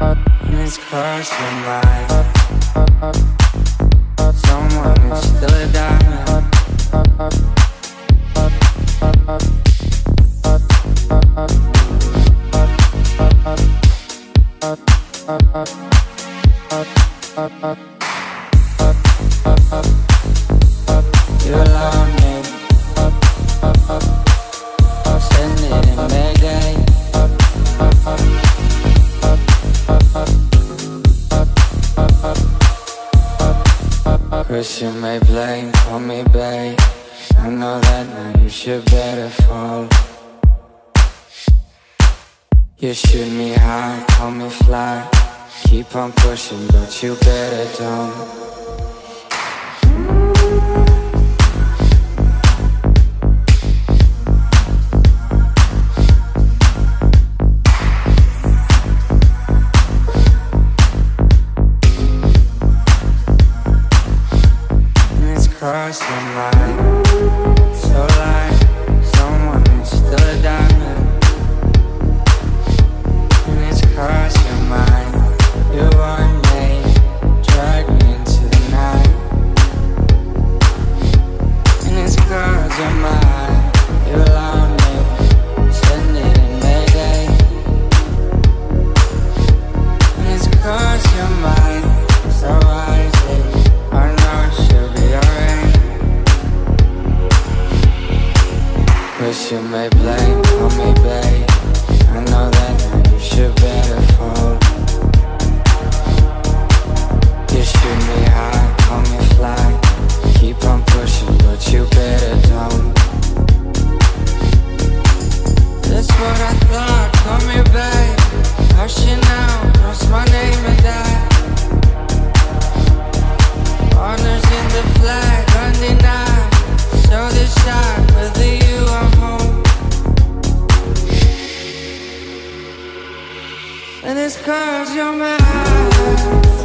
It's cursed by. Someone is still a diamond. You shoot me high, call me fly. Keep on pushing, but you better don't. And it's cause you're mine.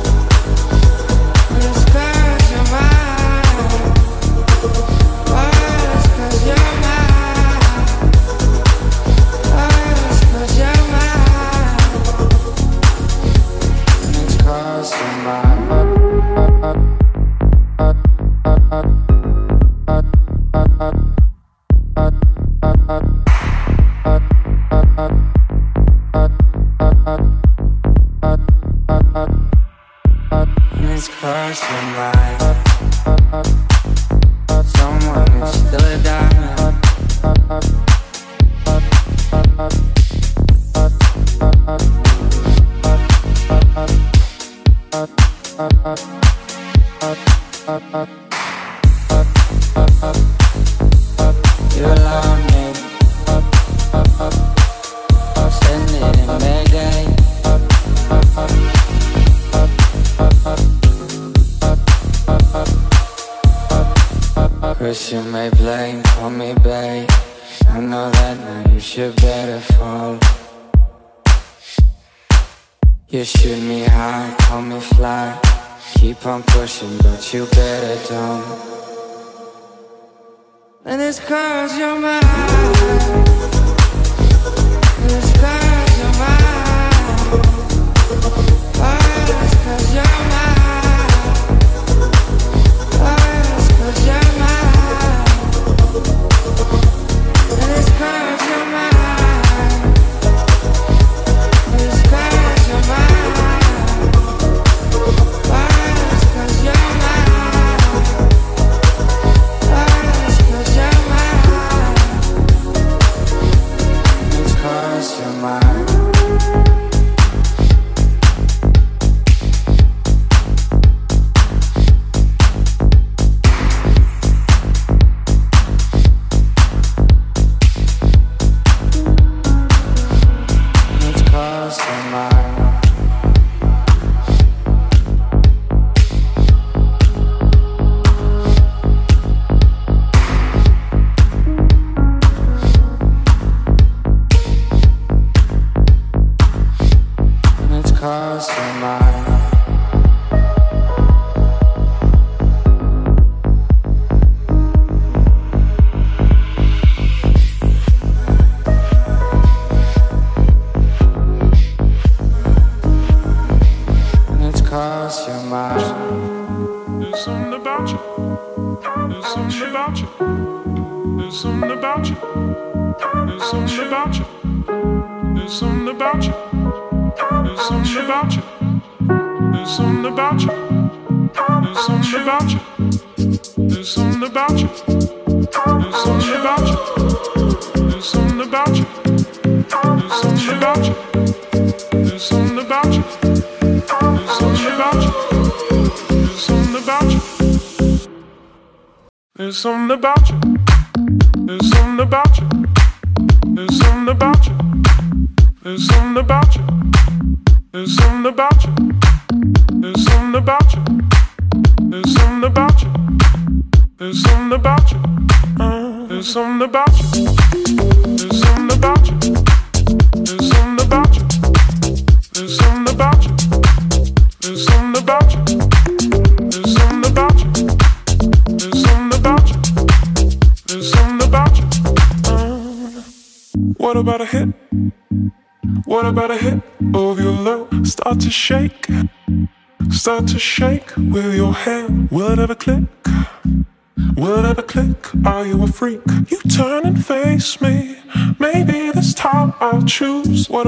something about you.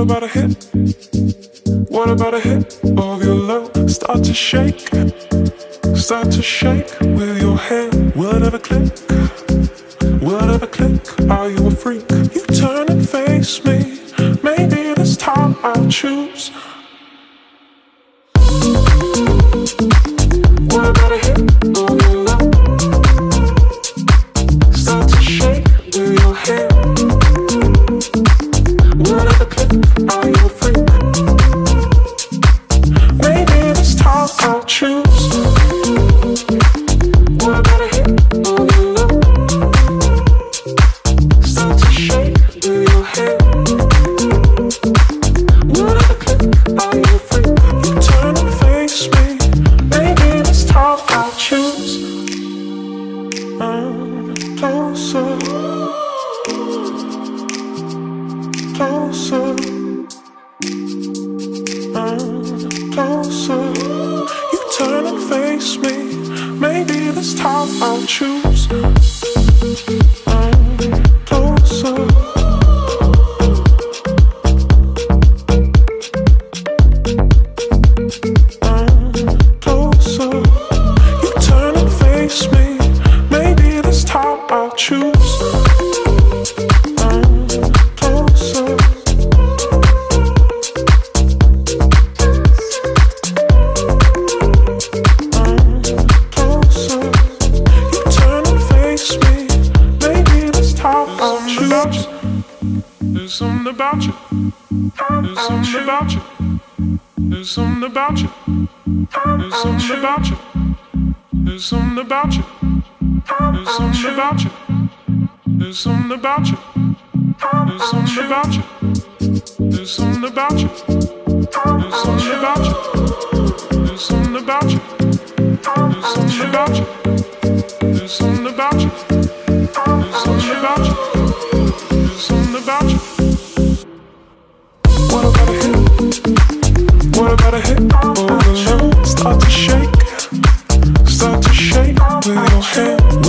about a hit? What about a hit of your love? Start to shake, start to shake with your hand. Will it ever click? Will it ever click? Are you a freak? You turn and face me. Maybe this time I'll choose. her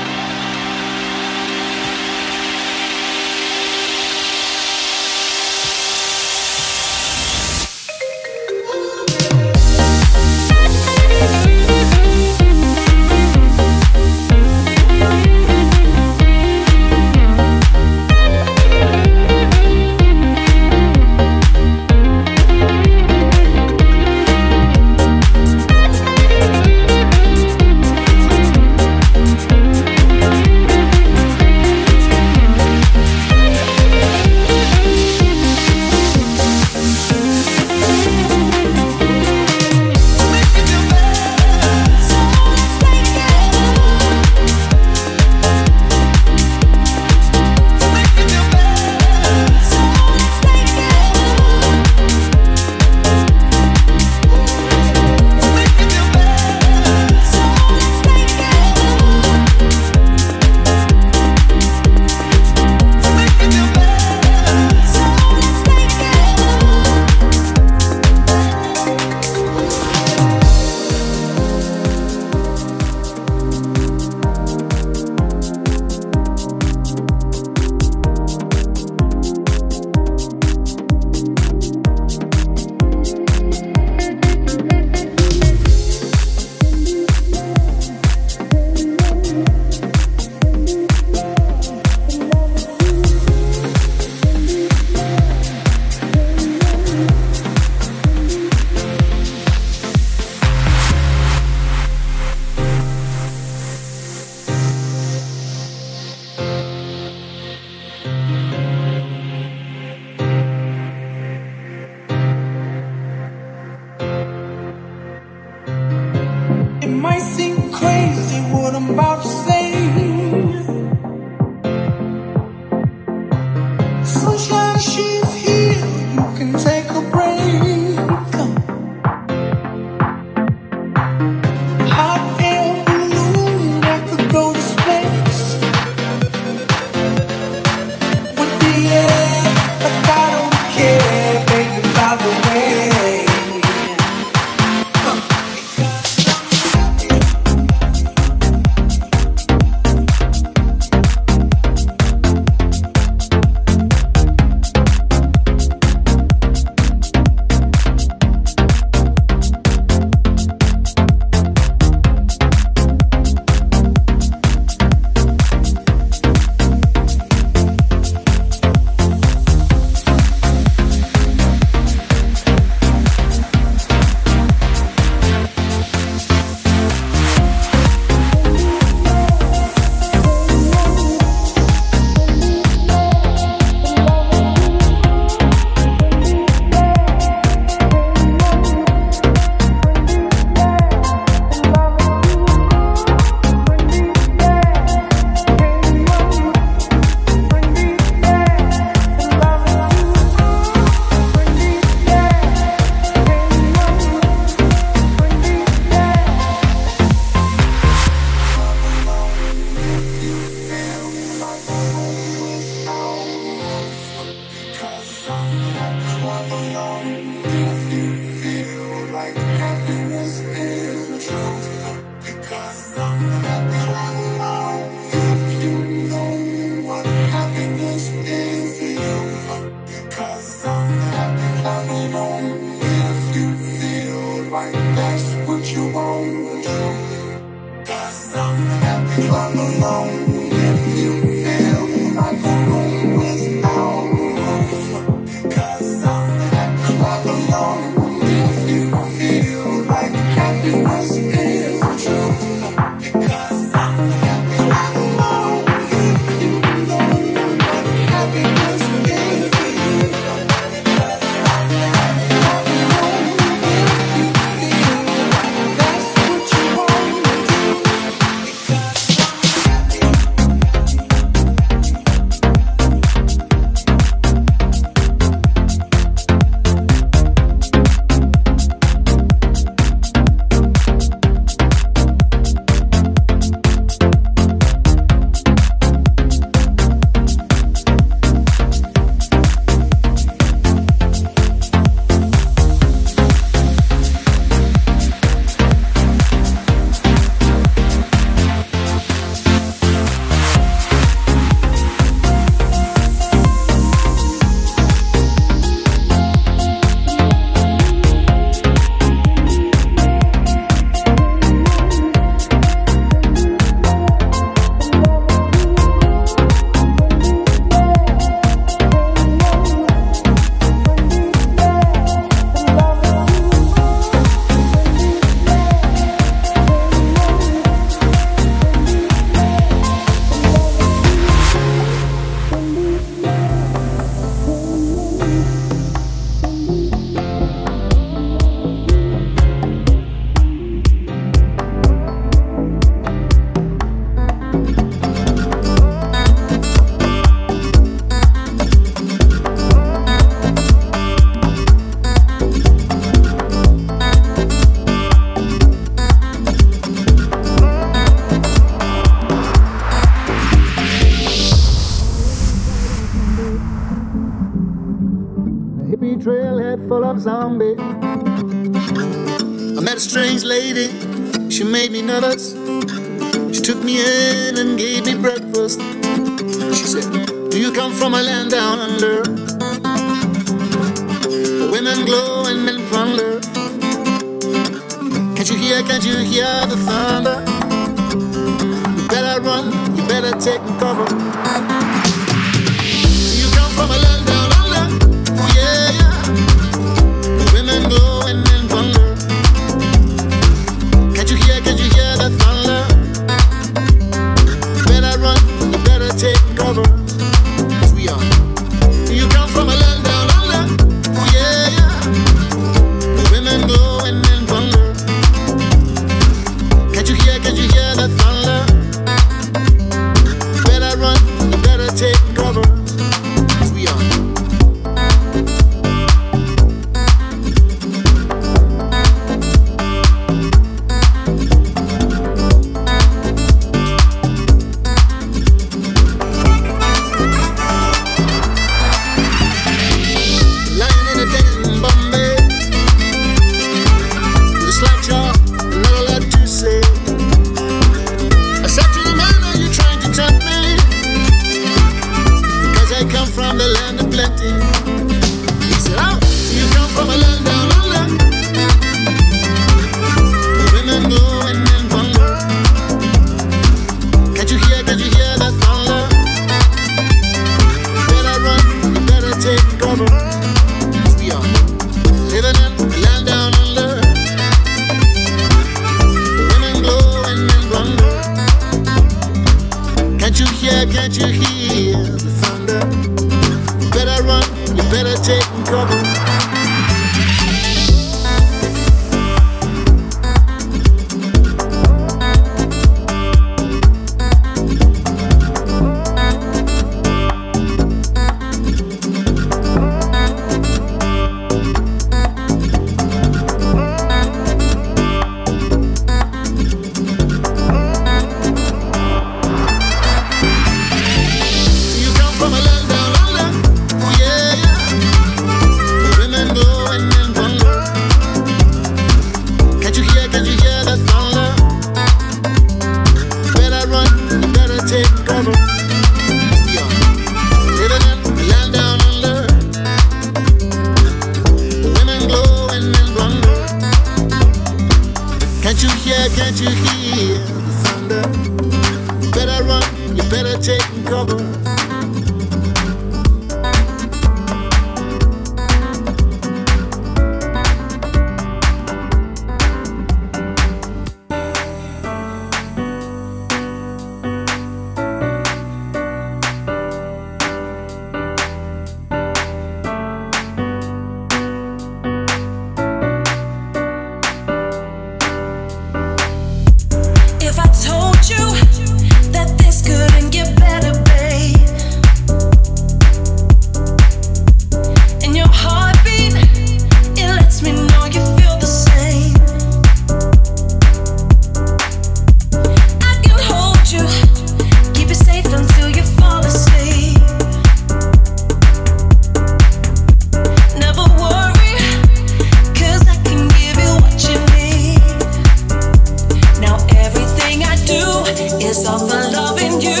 yourself and loving you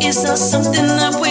is not something that we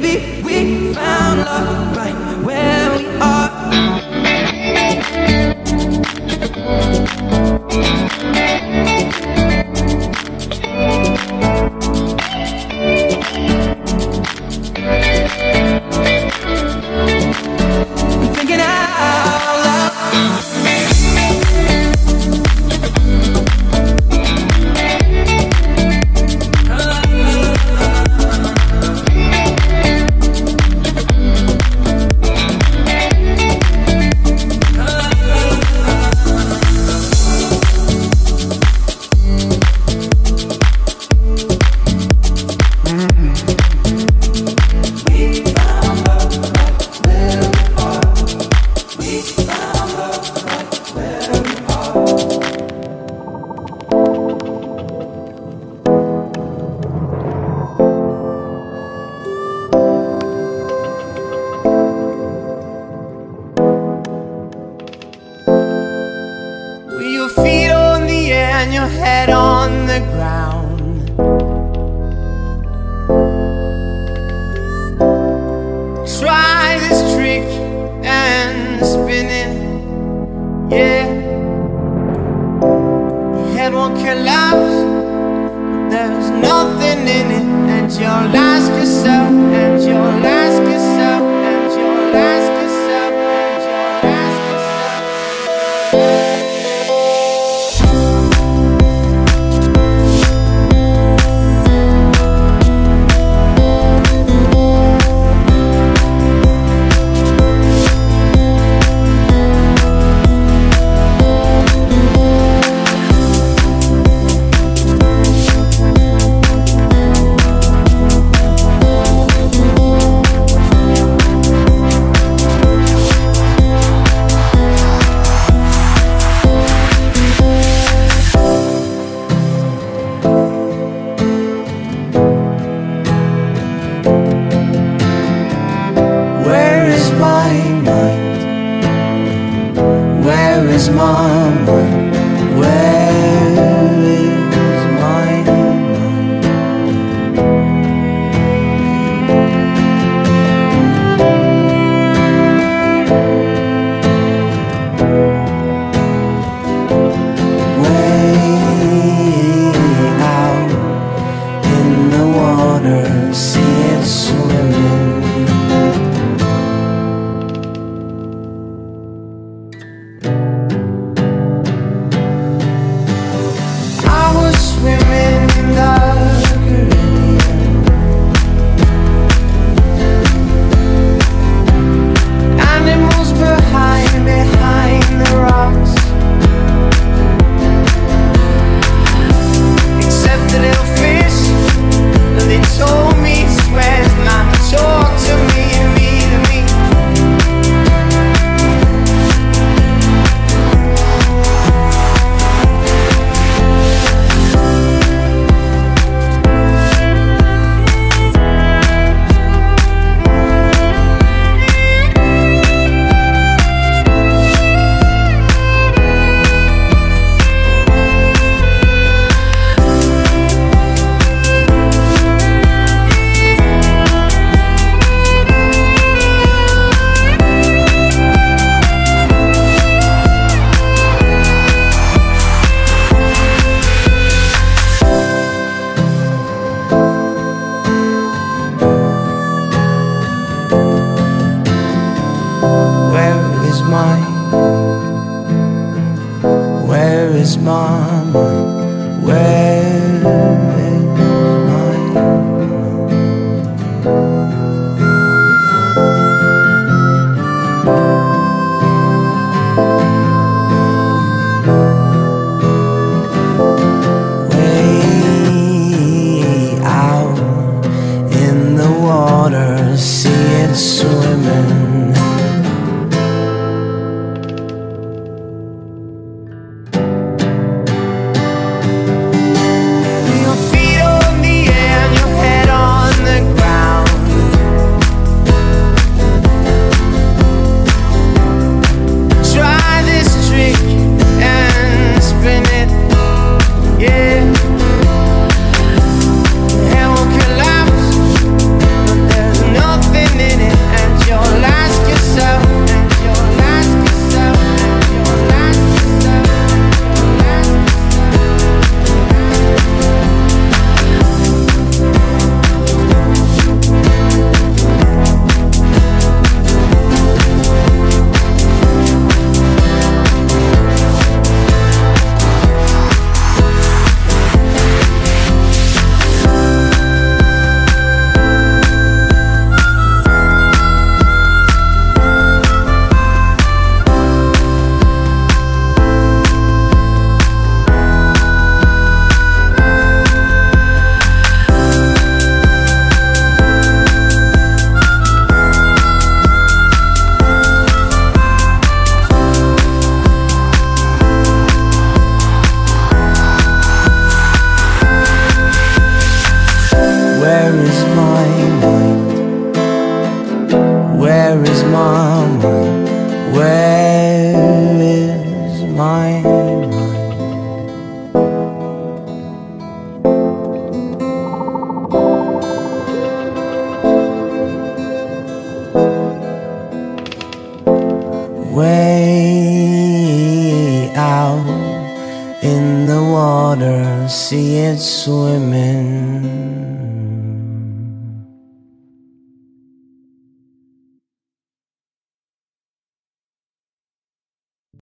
that